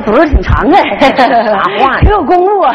走儿挺长的 啥话呀？挺有公路啊。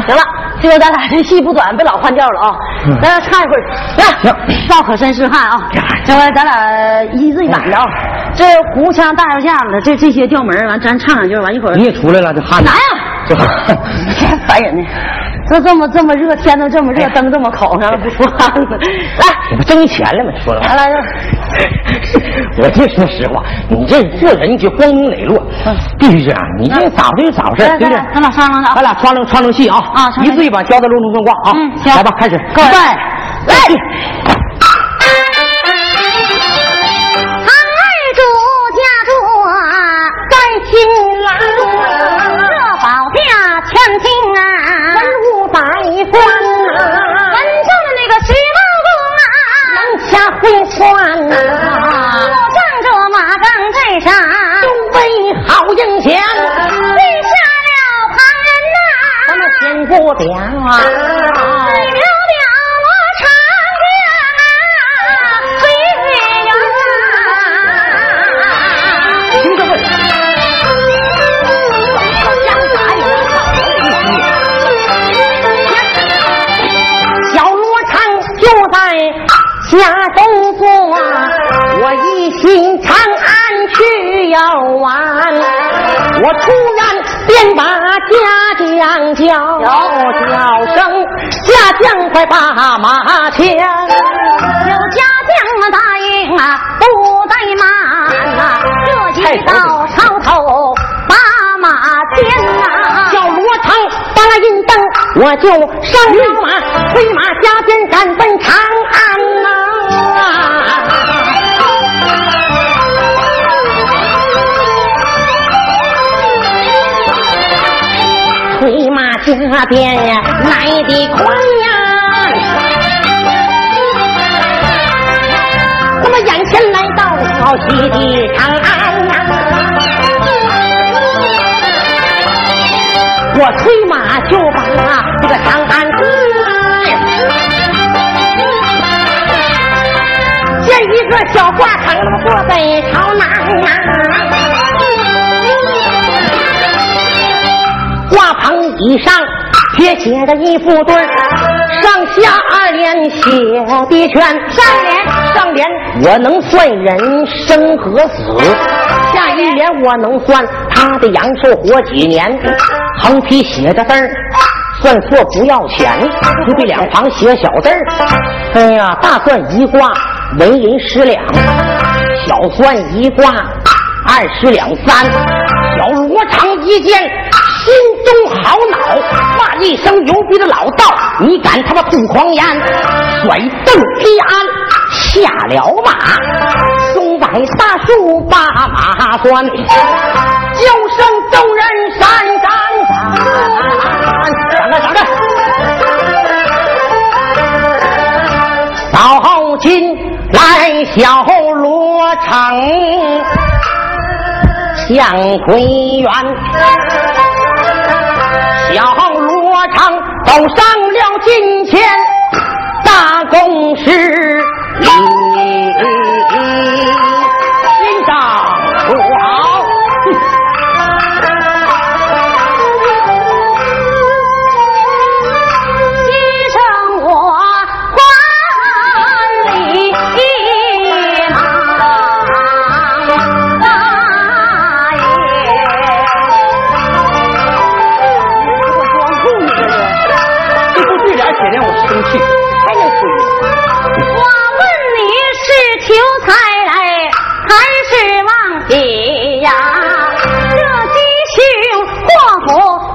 行了，今儿咱俩这戏不短，别老换调了啊，咱俩唱一会儿，来，行赵可身是汉啊，这回咱俩一字一板的啊，这胡腔大肉架子，这这些调门儿完，咱唱两句，完一会儿你也出来了，这汗来呀，这太烦人呢。这这么这么热，天都这么热，灯这么烤上了，不出汗了。来，这不挣钱了吗？说了来来来，我就说实话，你这做人就光明磊落，必须这样。你这咋回事就早事，对不对？咱俩商量的咱俩穿成穿成戏啊！啊一字一把交代隆中正卦啊！嗯行来吧，开始。各位来，唐二主家住在青兰，这保家千金啊文武百官啊，文中的那个徐茂公啊，能掐会算呐，不表啊！只留了我长江啊，水源。听着问，小罗场就在家中坐，我一心长安去游玩，我突然便把家将叫叫声，家将快把马牵。有家将答应啊，不怠慢啊、这一到朝头把马牵啊、叫罗成把那银灯，我就上了马，催马加鞭那边呀，来得快呀！那么眼前来到了西的长安呀、我催马就把这个长安进，见一个小挂场坐北朝南呀、挂棚以上贴写的一副对儿，上下二联写的全。上联上联我能算人生和死，下一联我能算他的阳寿活几年。横批写的字儿，算错不要钱。隔壁两旁写小字儿，哎呀，大算一卦为银十两，小算一卦二十两三。小罗成一见，心中好恼，一声牛逼的老道，你敢他妈吐狂言，甩蹬劈鞍下了马，松柏大树把马拴，叫声众人闪闪闪，闪开闪开，到后今来小罗成向归元。小走上了金钱大公事，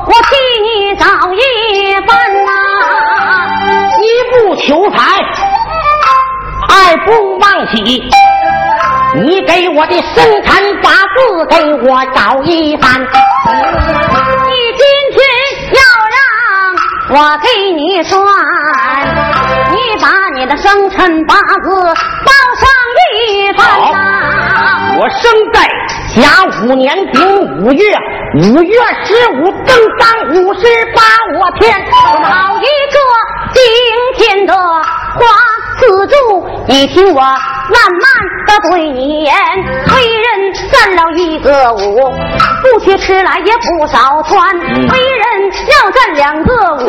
我替你找一番呐、一不求财，二不忘喜。你给我的生辰八字给我找一番。你今天要让我给你算，你把你的生辰八字报上一番呐、我生在甲午年丙午月，五月十五正当五十八，我天！好一个惊天的花四柱，你听我慢慢的对你言，为人占了一个五，不缺吃来也不少穿，为人要占两个五，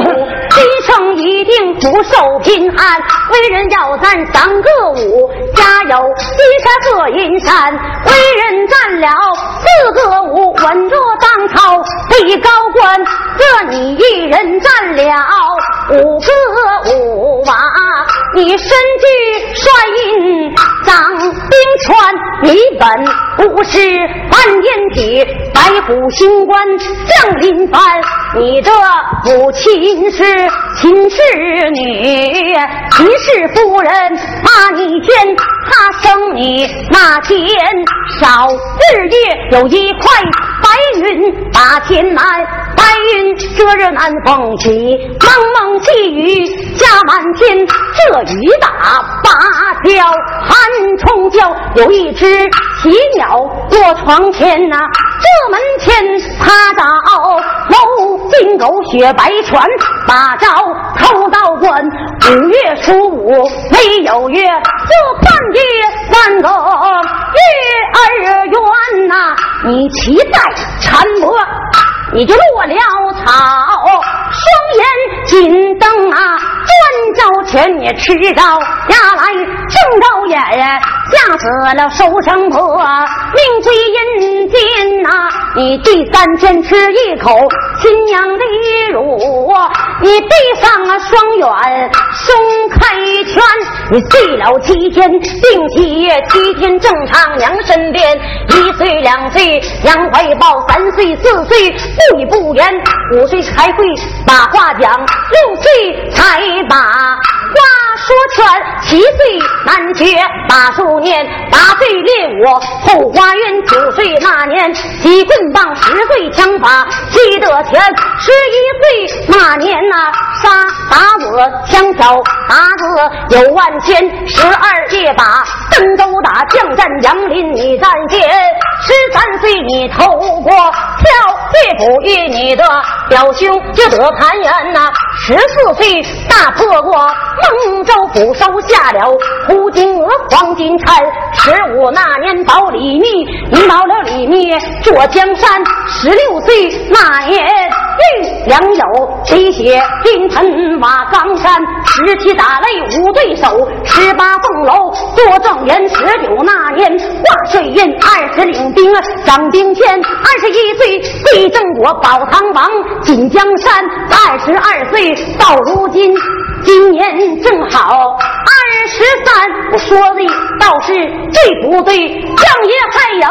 今生一定福寿平安，为人要占三个五，家有金山和银山，为人占了四个五，稳坐当朝为高官，这你一人占了五个五啊！你身具帅印，掌兵川，你本不是半烟体，白虎星官降临凡。你的母亲是秦氏女，秦氏夫人把你见，她生你那天少日夜有一块白云把天满，白云遮日南风起，蒙蒙细雨下满天，这雨打芭蕉寒虫叫，有一只奇鸟落床前呐、这门前趴着某金狗雪白船，把招偷到关，五月初五没有月，这半夜三个月儿圆呐、你骑在缠磨。你就落了草，双眼紧瞪啊，专招钱也吃着牙来，睁着眼呀，吓死了收成婆，命归阴间呐、你第三天吃一口亲娘的乳，你闭上了双眼，松开拳，你睡了七天，定七夜七天正常娘身边，一岁两岁娘怀抱，三岁四岁不语不言，五岁才会把话讲，六岁才把话说全，七岁难学把书念，八岁练武后花园，九岁那年击棍棒，十岁枪法记得全，十一岁那年呐、杀打我枪挑打子有万千，十二夜把登州打将战杨林你战见，十三岁你投过跳岳府与你的表兄就得攀援呐、十四岁大破过孟州府，收下了胡金娥、黄金钗。十五那年保李密，你保了李密坐江山。十六岁那年遇良友，滴血冰城瓦岗山。十七打擂无对手，十八凤楼做状元。十九那年挂水印，二十领兵掌兵权。二十一岁归正国保唐王锦江山。二十二岁到如今，今年正好二十三。我说的倒是对不对？将爷还有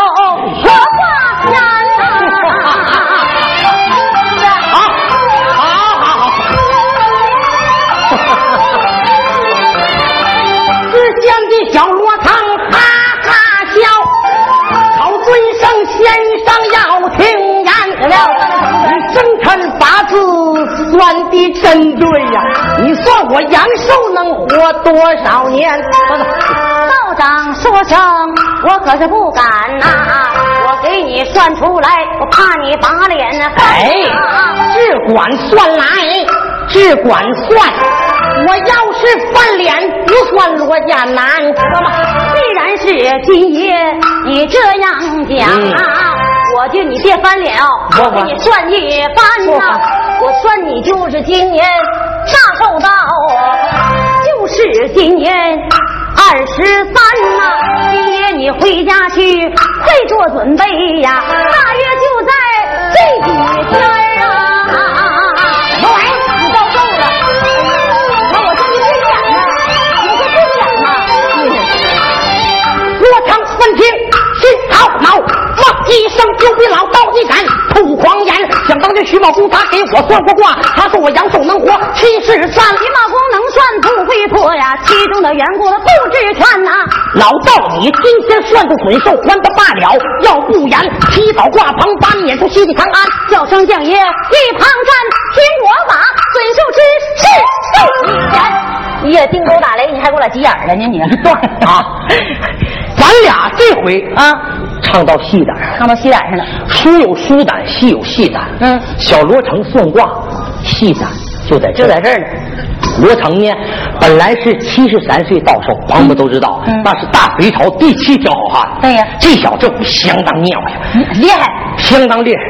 何话言呐？我阳寿能活多少年？道长说声，我可是不敢呐！我给你算出来，我怕你把脸哎，只管算来，只管算。我要是翻脸，不算罗家男。既然是今夜你这样讲，我就你别翻脸啊！我给你算一番呐，我算你就是今年啥时候到啊就是今年二十三呐今爹你回家去快做准备呀大约就在这几天啊。什么玩你到够了。我这你不想啊我说不想啊多长三天心好恼骂一声就比老刀一闪吐黄烟想当年徐茂公他给我算过卦，他说我阳寿能活七十三。徐茂公能算不会错呀，其中的缘故他不知全呐。老道你今天算个准寿还他罢了，要不然提早挂旁，把你撵出西地长安。叫声相爷一旁站，听我把准寿之事奏前。你也定钩打雷，你还给我俩急眼了呢？你断 啊！咱俩这回啊，唱到戏胆唱到戏胆上了。书有书胆，戏有戏胆。嗯，小罗成算卦，戏胆就在就在这儿呢。罗成呢，本来是七十三岁到寿，朋友们都知道，那是大隋朝第七条好汉。对呀，这小子相当尿呀，厉害，相当厉害。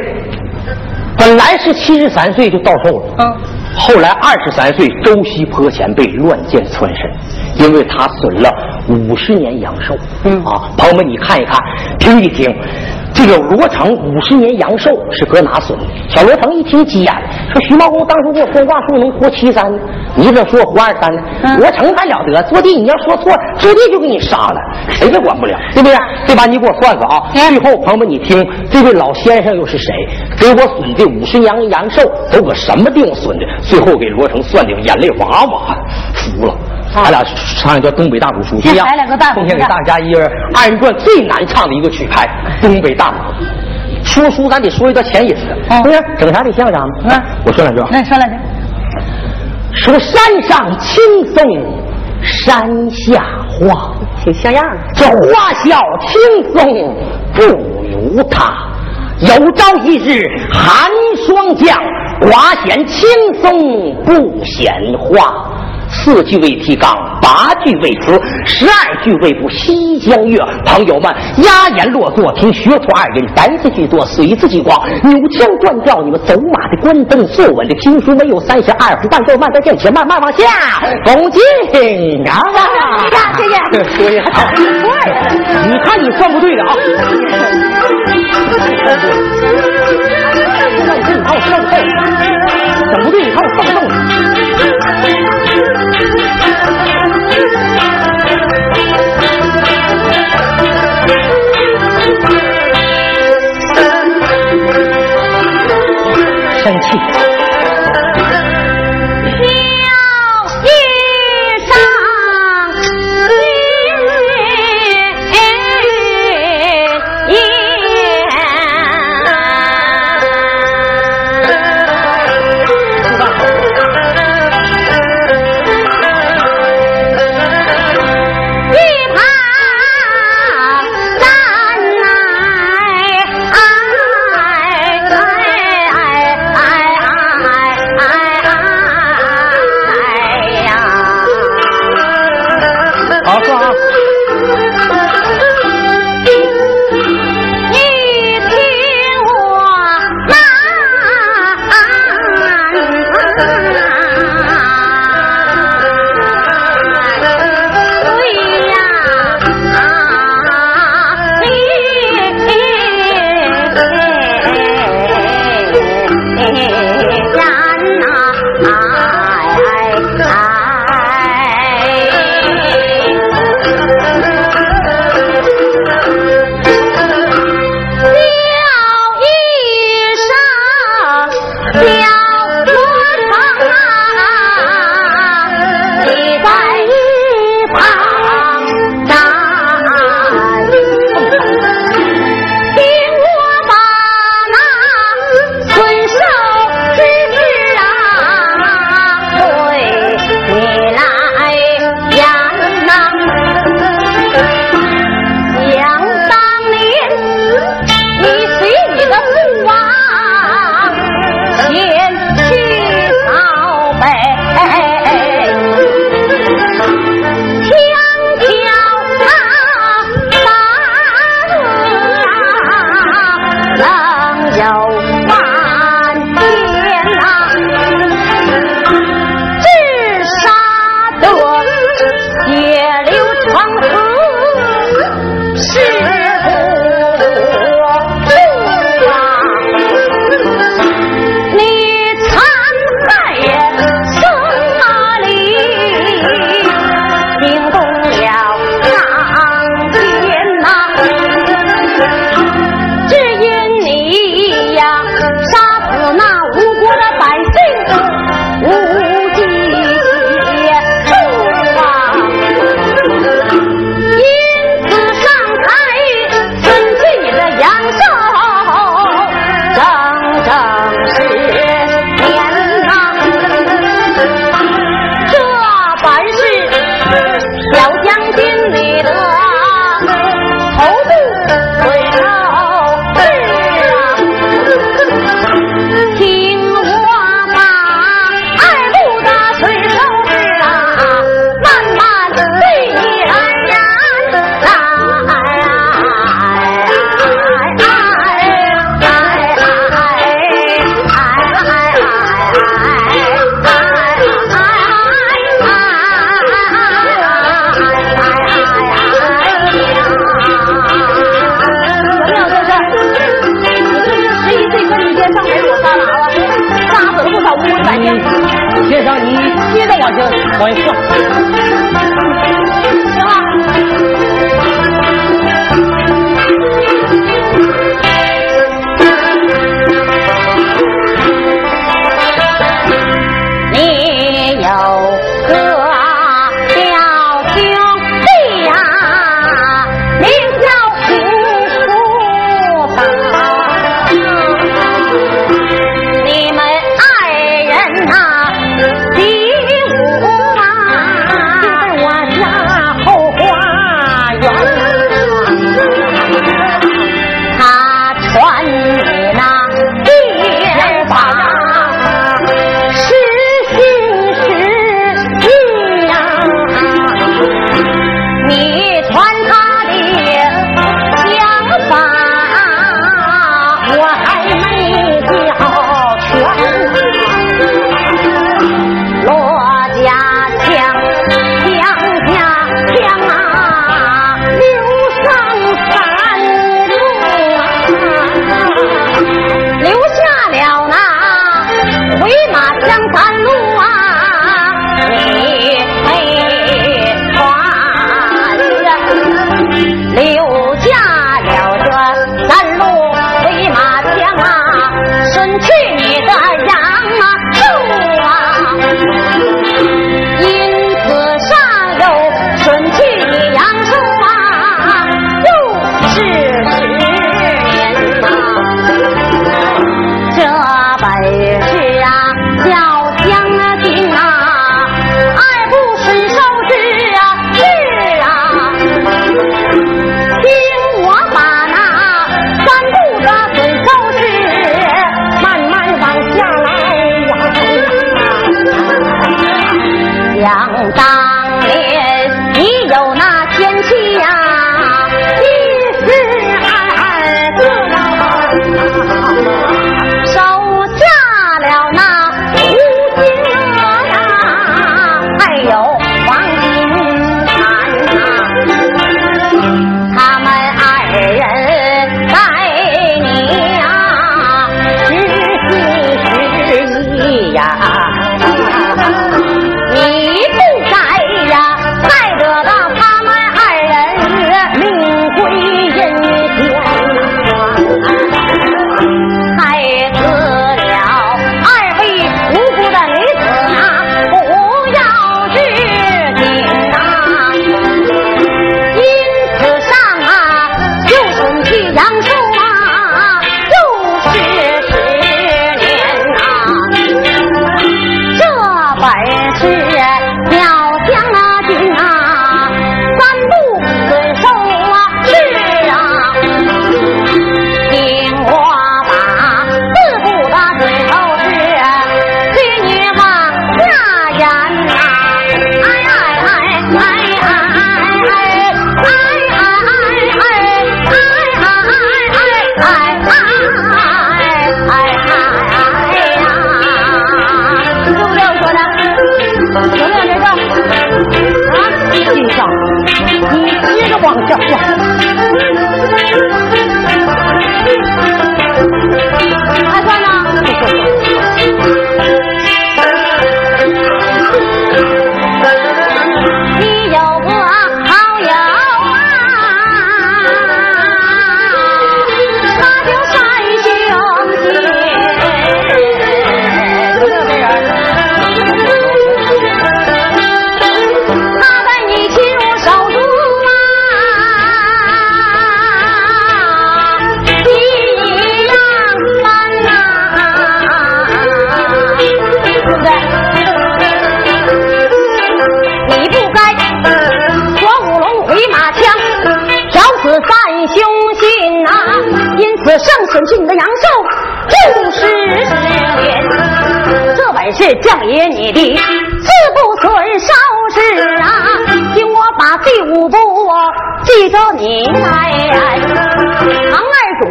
本来是七十三岁就到寿了。嗯。后来二十三岁，周西坡前辈乱箭穿身，因为他损了五十年阳寿。嗯啊，朋友们，你看一看，听一听。这个罗成五十年阳寿是搁哪损的？小罗成一听急眼了，说徐茂公当初给我算卦说能活七三，你怎么说我活二三呢？罗成还了得，坐地你要说错，坐地就给你杀了，谁都管不了，对不对？这把？你给我算算啊！最后朋友们，你听这位老先生又是谁？给我损这五十年阳寿都搁什么地方损的？最后给罗成算的眼泪哇哇的，服了。咱俩唱一段东北大鼓，熟悉呀？奉献给大家一人二人转最难唱的一个曲牌 《东北大鼓》。说书咱得说一段潜意识，不是整啥得像啥呢？啊，我说两句。那说两句。说山上青松山下花，挺像样的这花笑青松不如他，有朝一日寒霜降，寡显青松不显花。四句为提纲，八句为词，十二句为步。西江月，朋友们，压言落座，听学徒二人单字句多，随字句广，扭腔断调。你们走马的关灯，坐稳的听书，没有三十二伏半奏，慢在见且慢慢往下，恭敬啊！谢谢，谢谢。好，你看你算不对的啊！你看我算不对，整不对，你看我算不动。生气。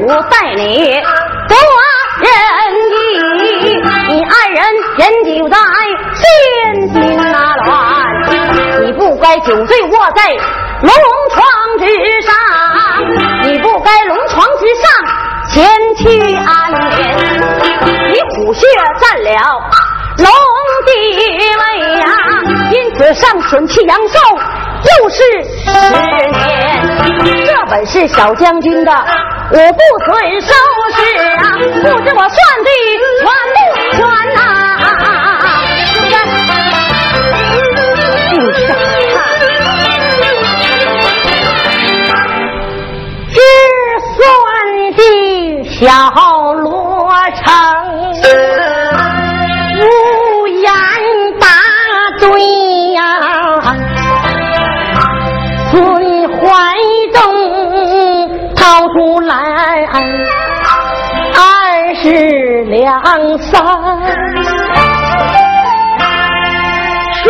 我带你夺人意，你二人人就在千金那乱，你不该酒醉卧在龙床之上，你不该龙床之上。前去安眠，你虎穴占了龙地位呀，因此上损气阳寿又是十年。这本是小将军的我不准收拾啊，不知我算的全不全呐？小罗成掏出来二十两三，说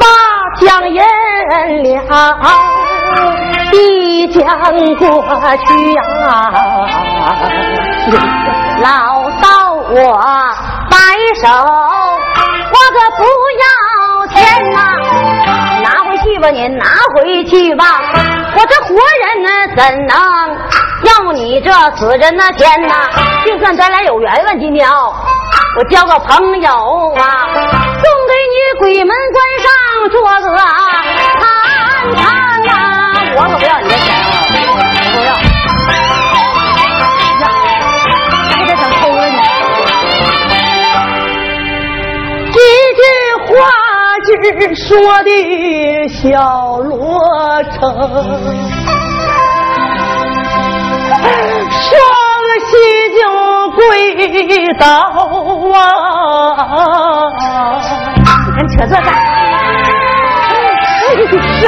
罢将银两一将过去呀。老道，我摆手，我可不要钱呐！拿回去吧，你拿回去吧。我这活人呢，怎能要你这死人那钱呐？就算咱俩有缘分，今天哦，我交个朋友啊，送给你鬼门关上做个啊，看看啊！我可不要你只说的小罗成，双膝就跪倒啊！你看扯这干？是，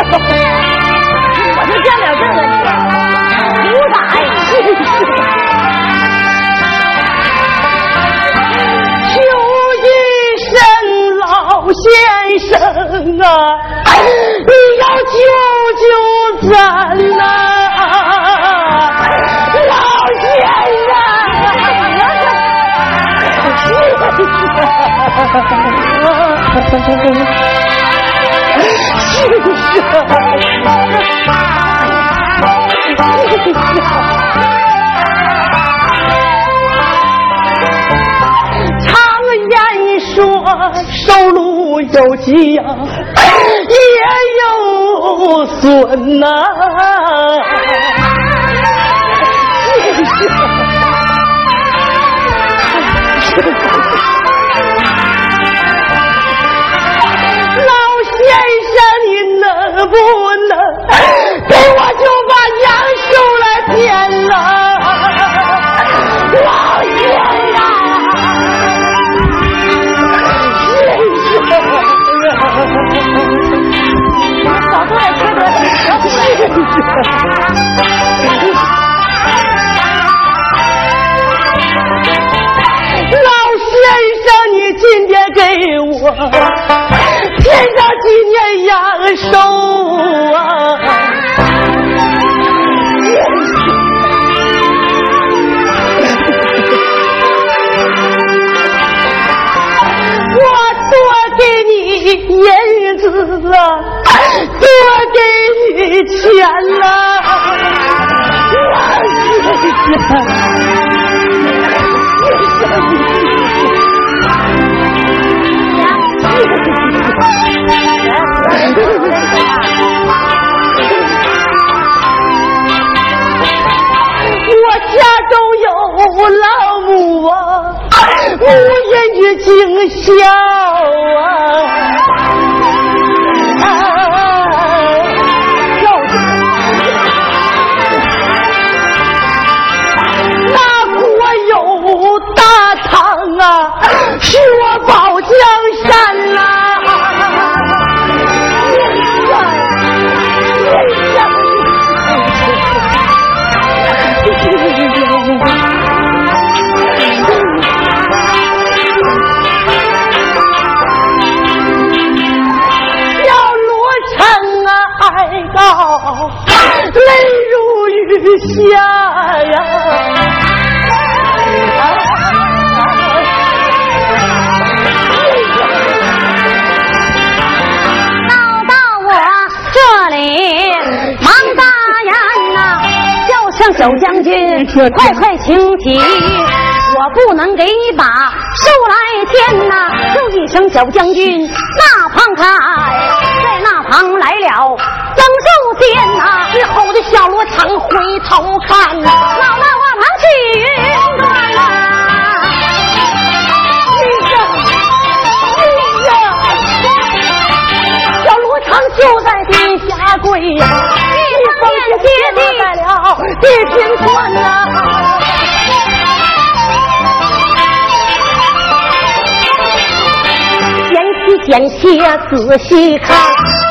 啊，你要救救咱呐，老先生。说收入有吉呀，有损呐。惊吓。下呀！小将军，快快请起！我不能给你把寿来牵呐！有一声小将军那旁开，在那旁来了曾寿仙呐！之后的小罗成回头看，老那我忙去云端呐！小罗成就在地下跪呀，一封信贴在了地平川呐。见写仔细看，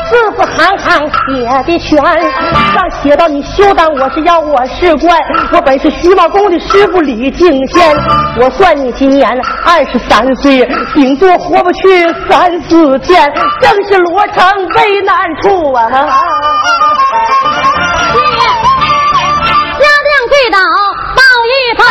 字字行行写的全。上写到你休当我是妖我是怪，我本是徐茂公的师傅李敬先。我算你今年二十三岁，顶多活不去三四天，正是罗成危难处啊！家将跪倒报一份。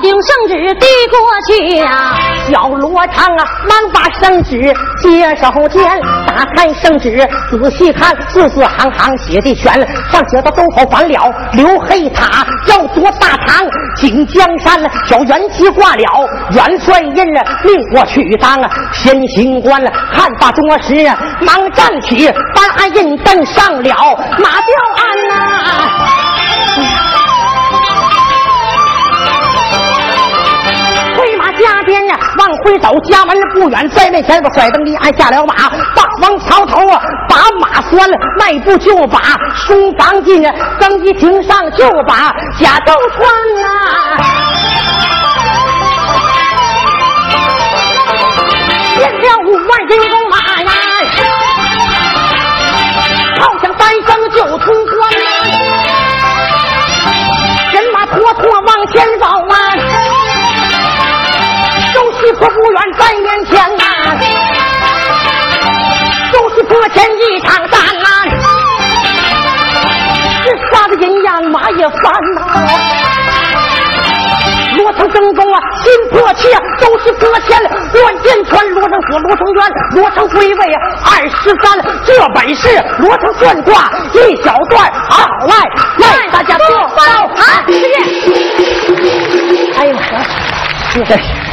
顶圣旨递过去呀，小罗成啊，忙把圣旨接手间，打开圣旨仔细看，字字行行写的全。上写到东侯反了刘黑塔，要夺大唐锦江山，小元吉挂了元帅印，命我去当先行官。看罢多时，忙站起，把印登上了马吊鞍呐。家边呀，往回走，家门不远，在那前边甩蹬一鞍下了马，大王曹头啊，把马拴了，迈步就把书房进，更衣亭上就把甲胄穿啊，见了五万人工马呀，好像单声远在面前呐，都是搁前一场战呐，这杀的人仰马也翻呐。罗成争功啊，心迫切，都是搁前乱箭穿，罗成死，罗成渊，罗成归位二十三，这本是罗成算卦一小段，好来来，大家坐好，啊，谢谢。哎呀妈呀，这。